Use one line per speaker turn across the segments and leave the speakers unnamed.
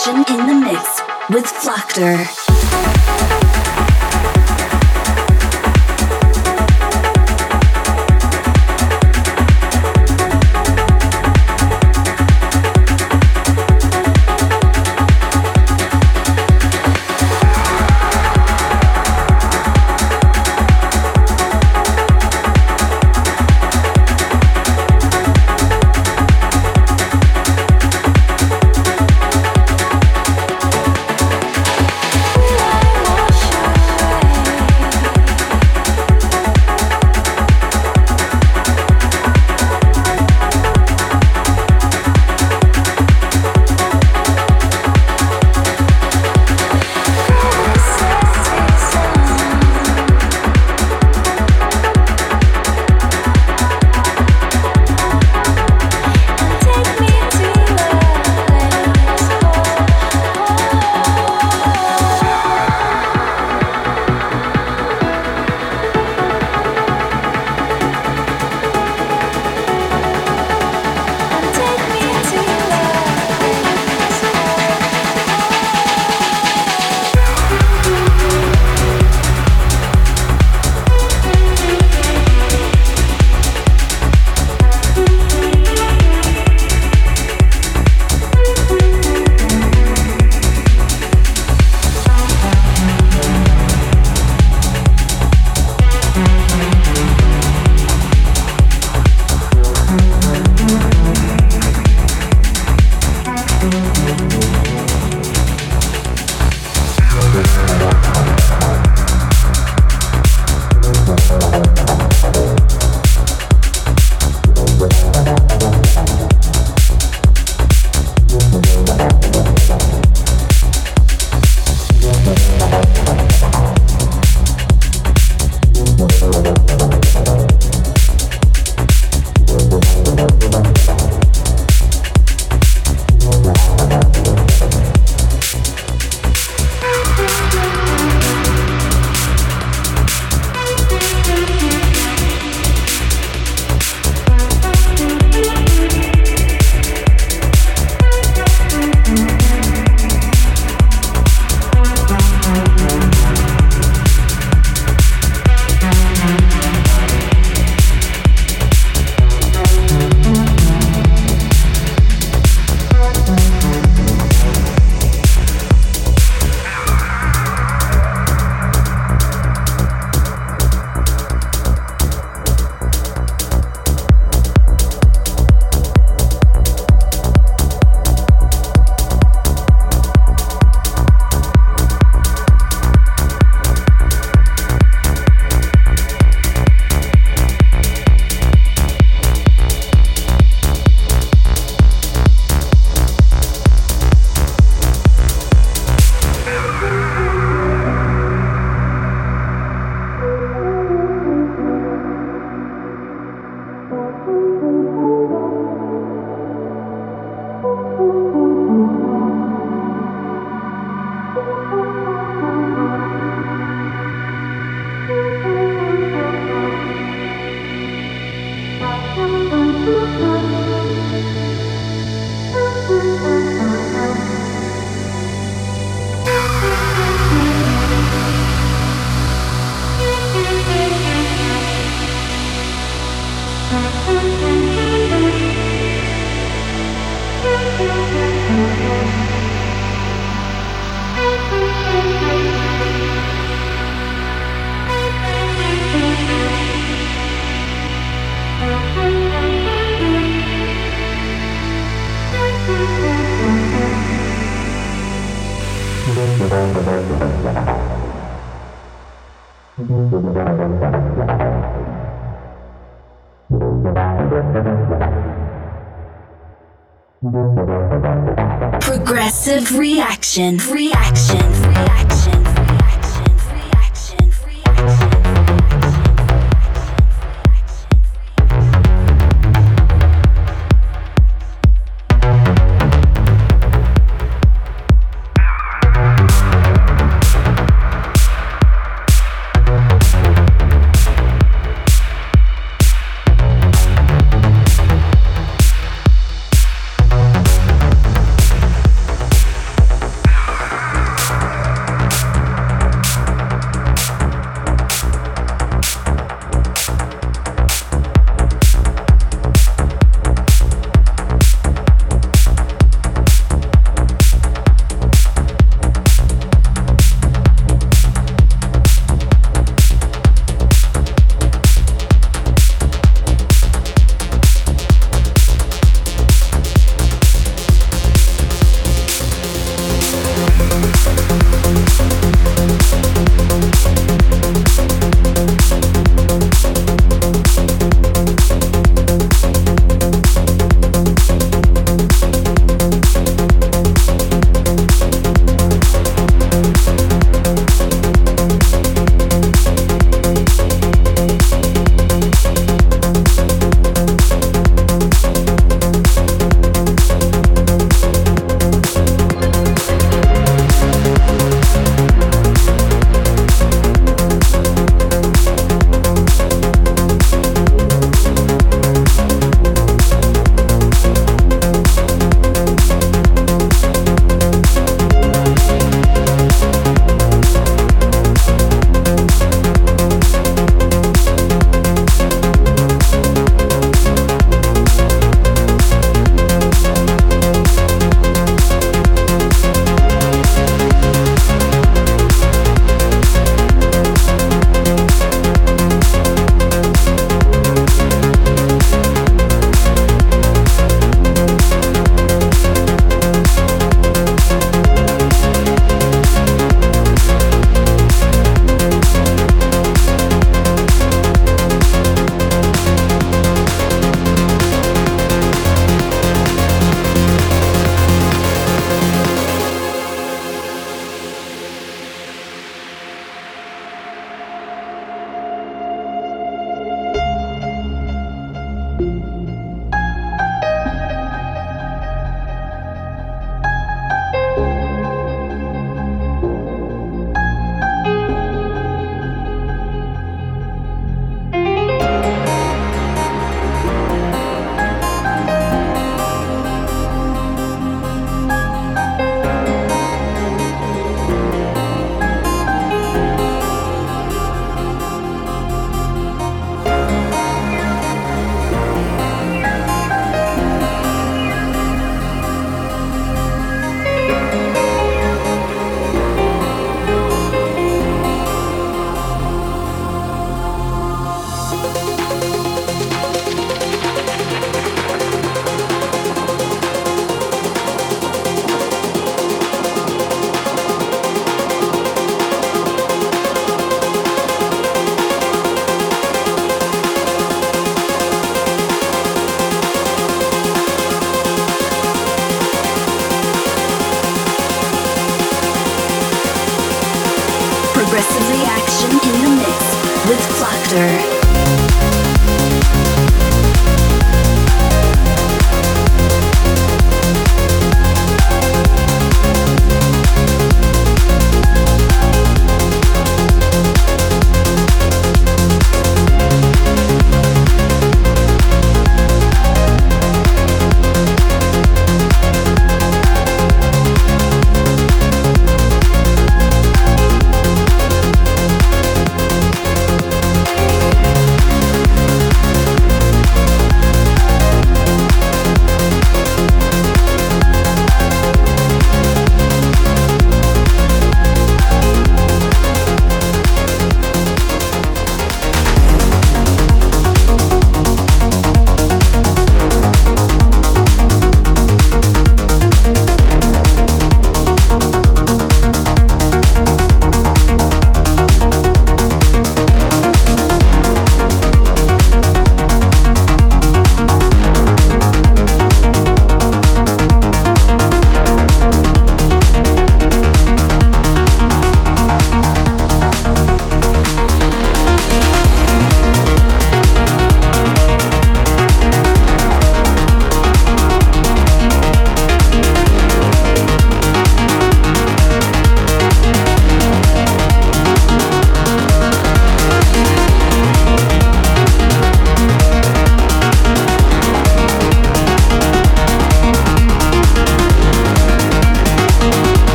session in the mix with Flockter.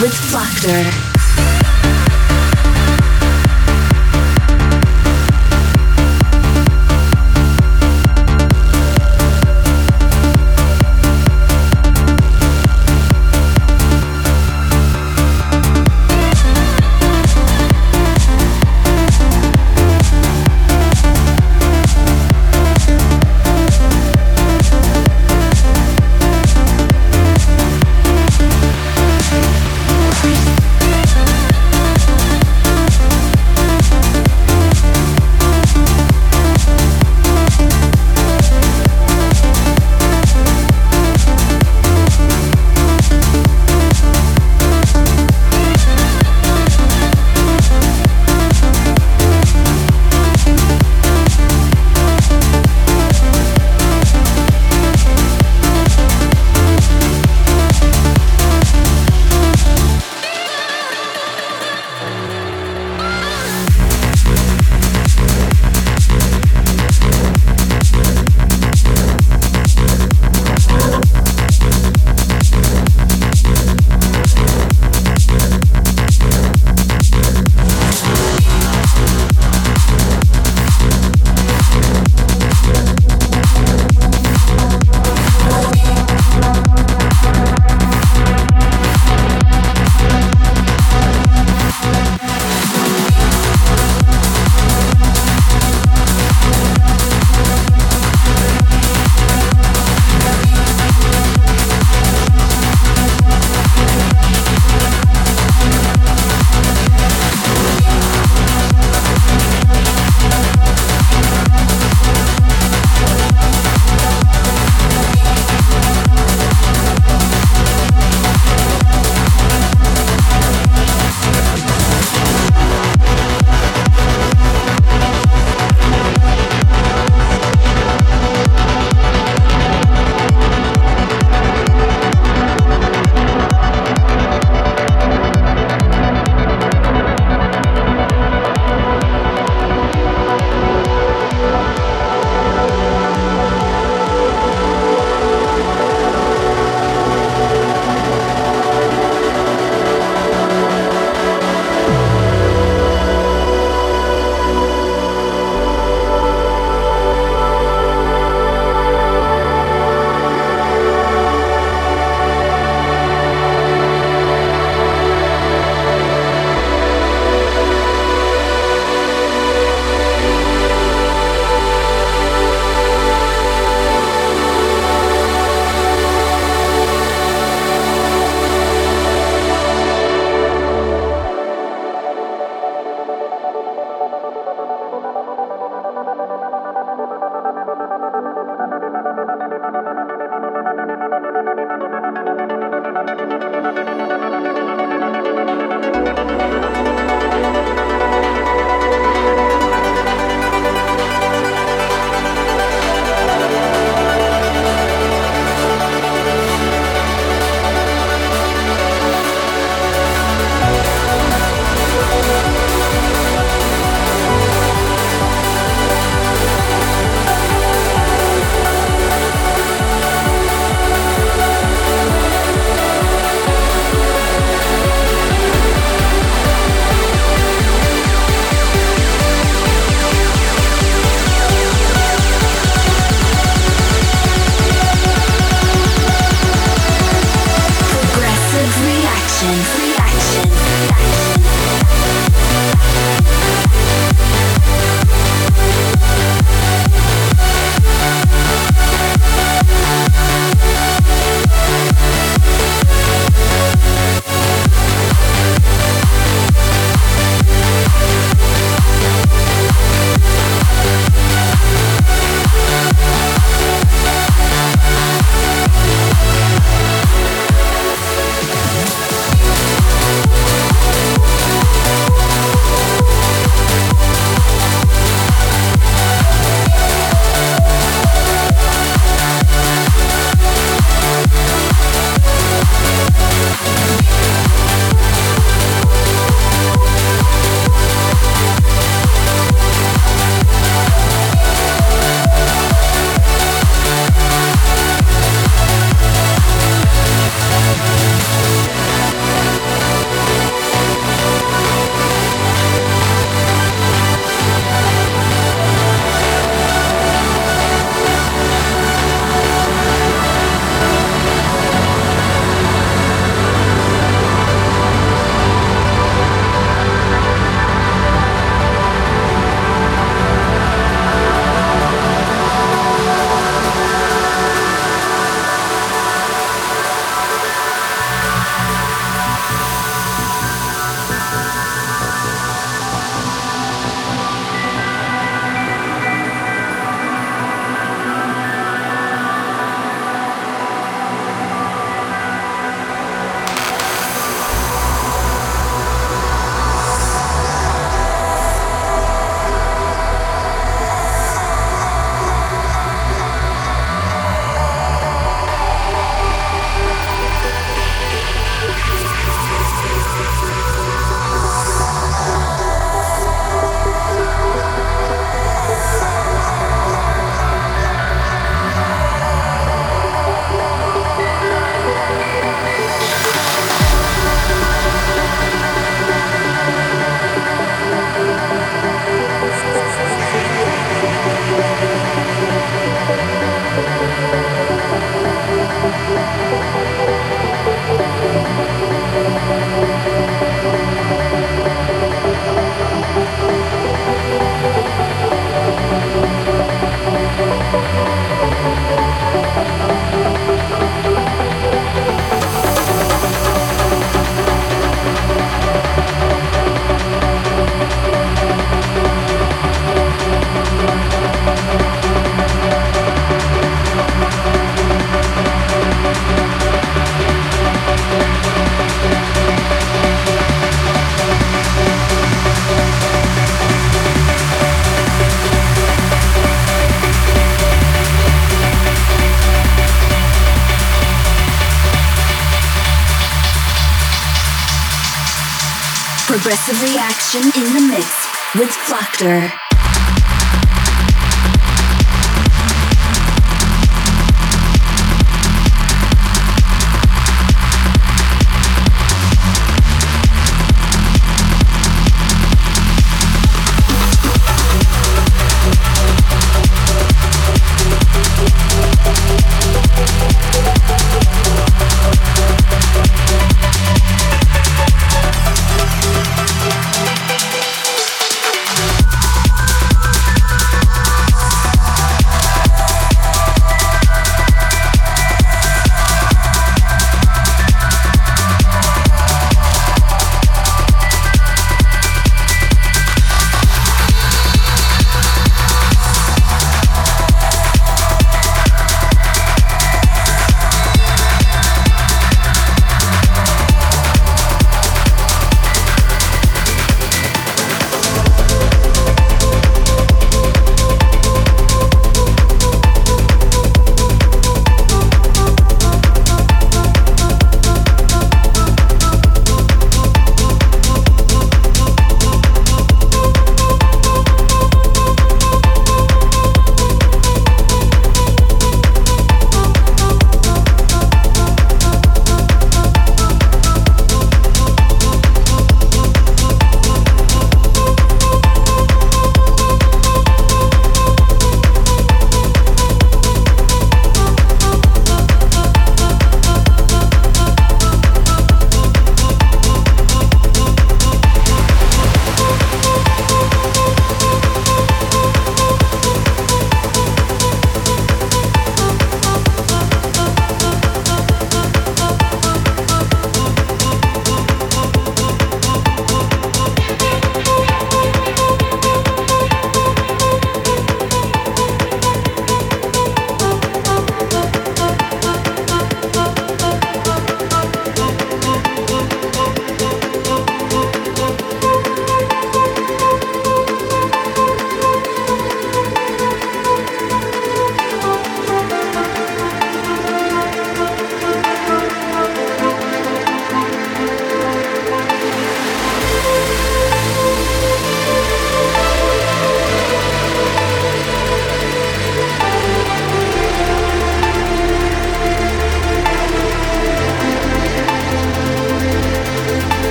With Factor. Progressive reaction in the mix with Factor.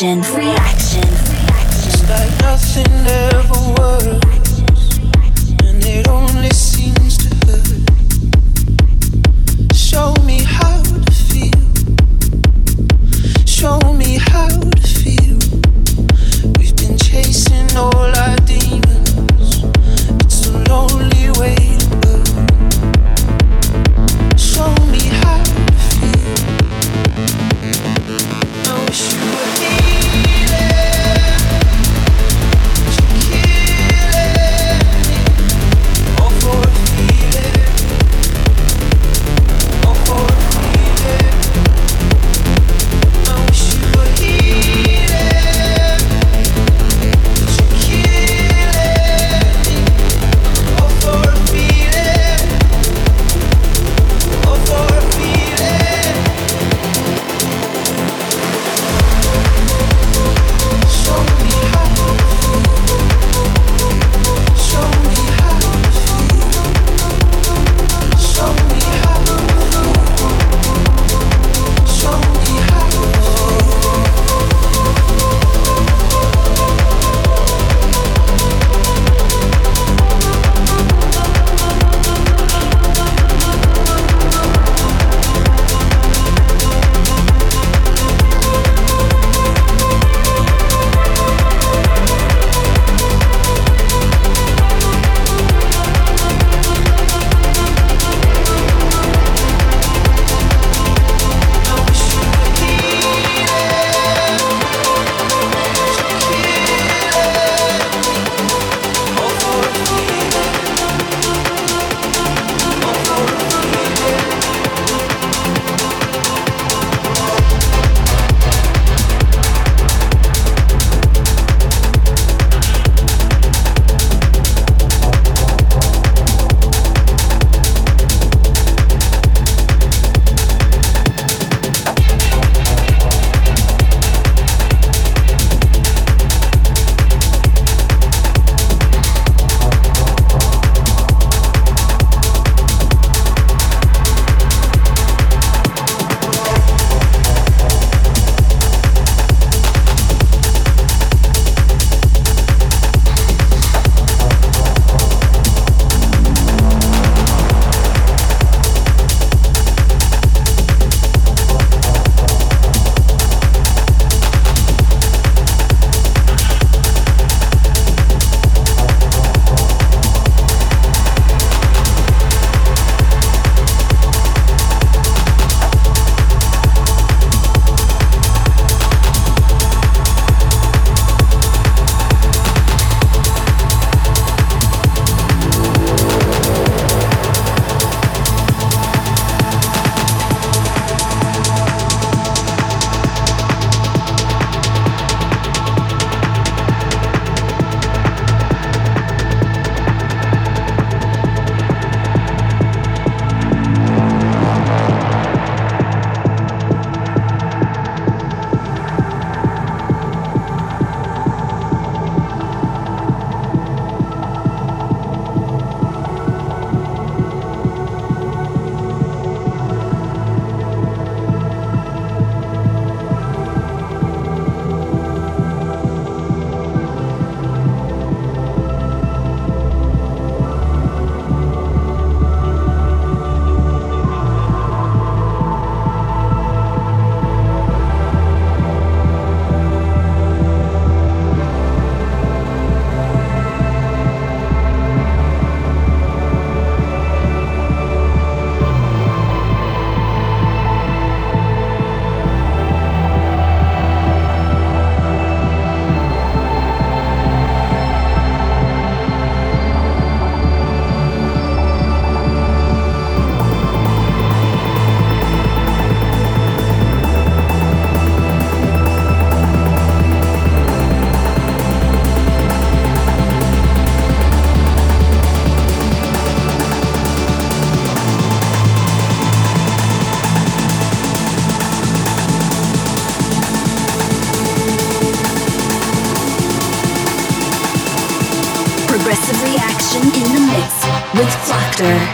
reaction, reaction,
reaction. Like nothing ever
worked. With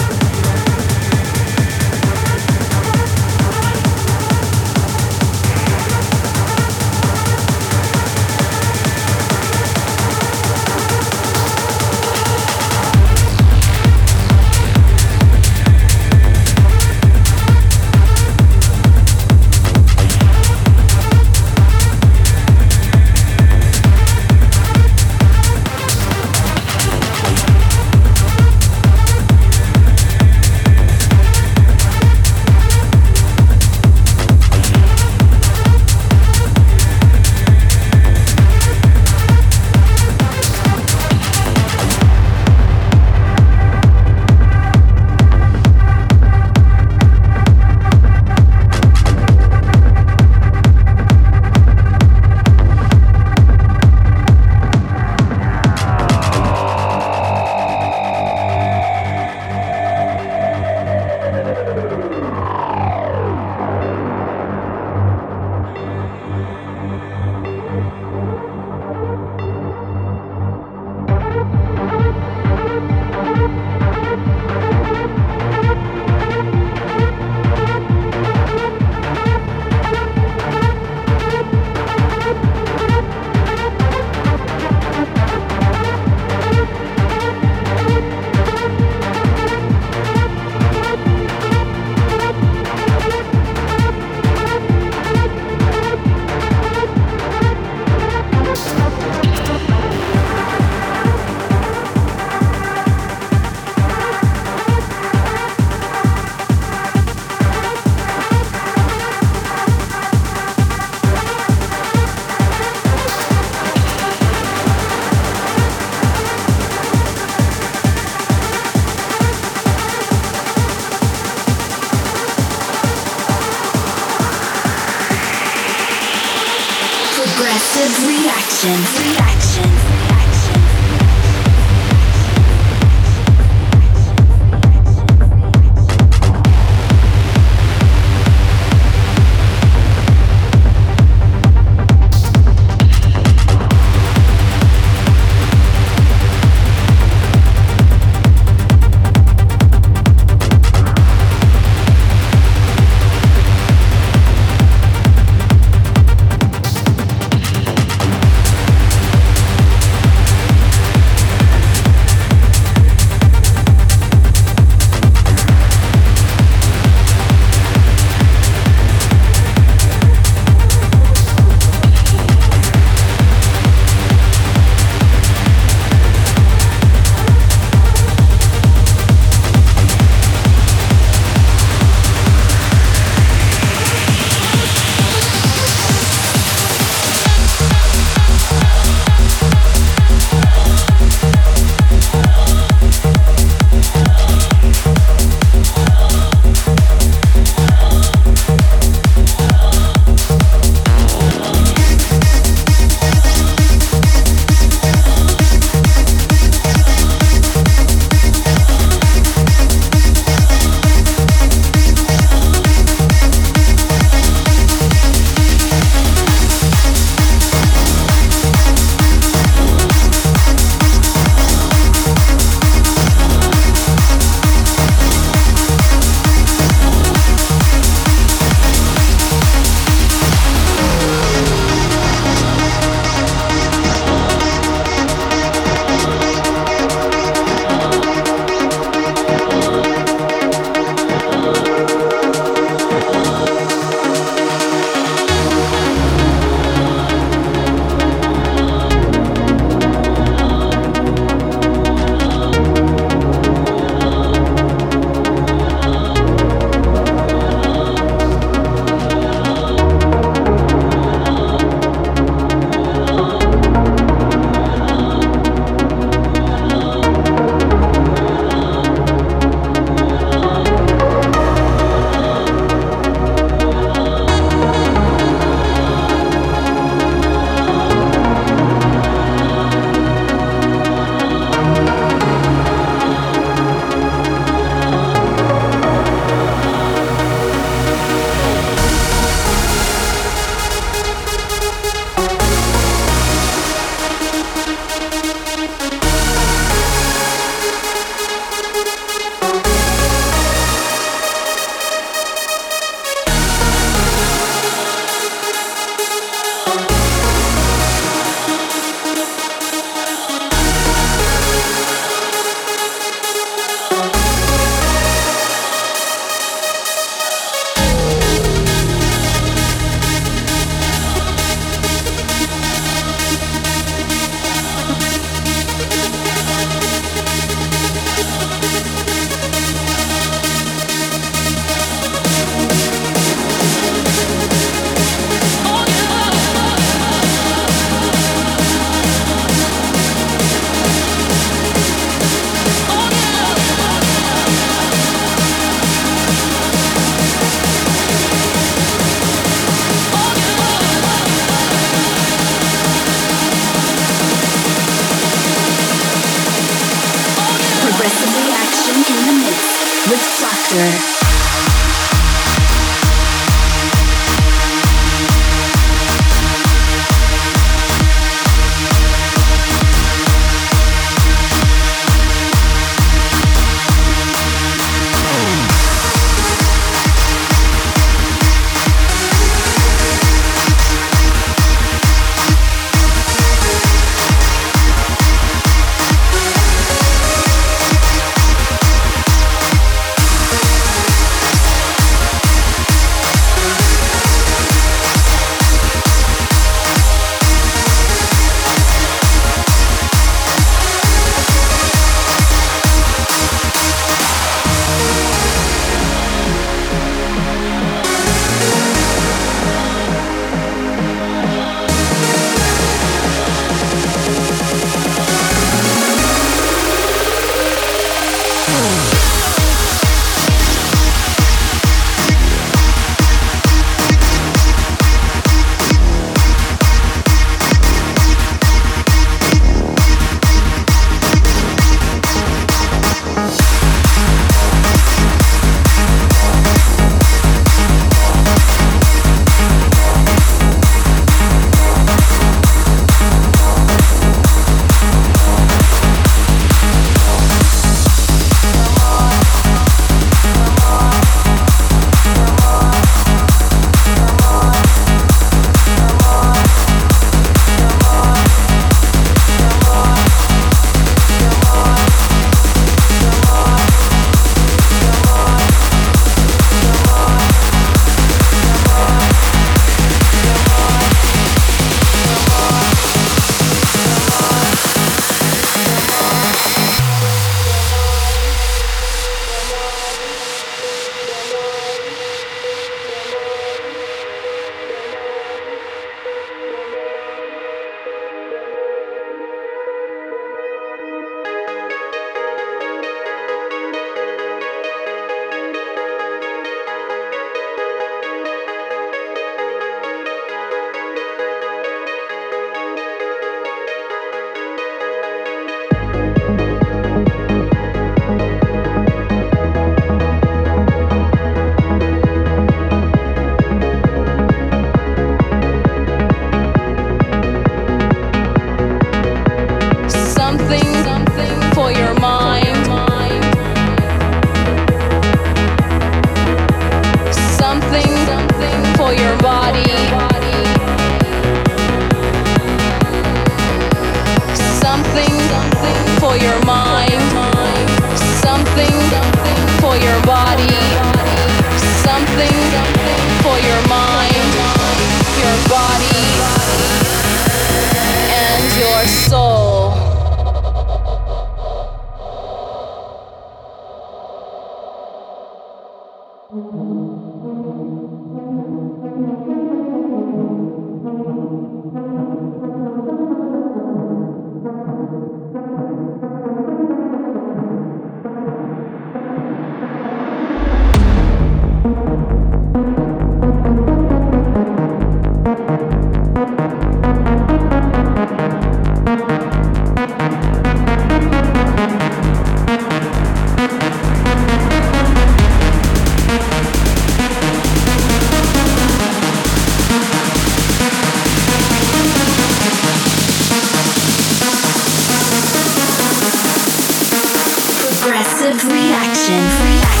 Action. Free action.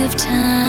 Of time.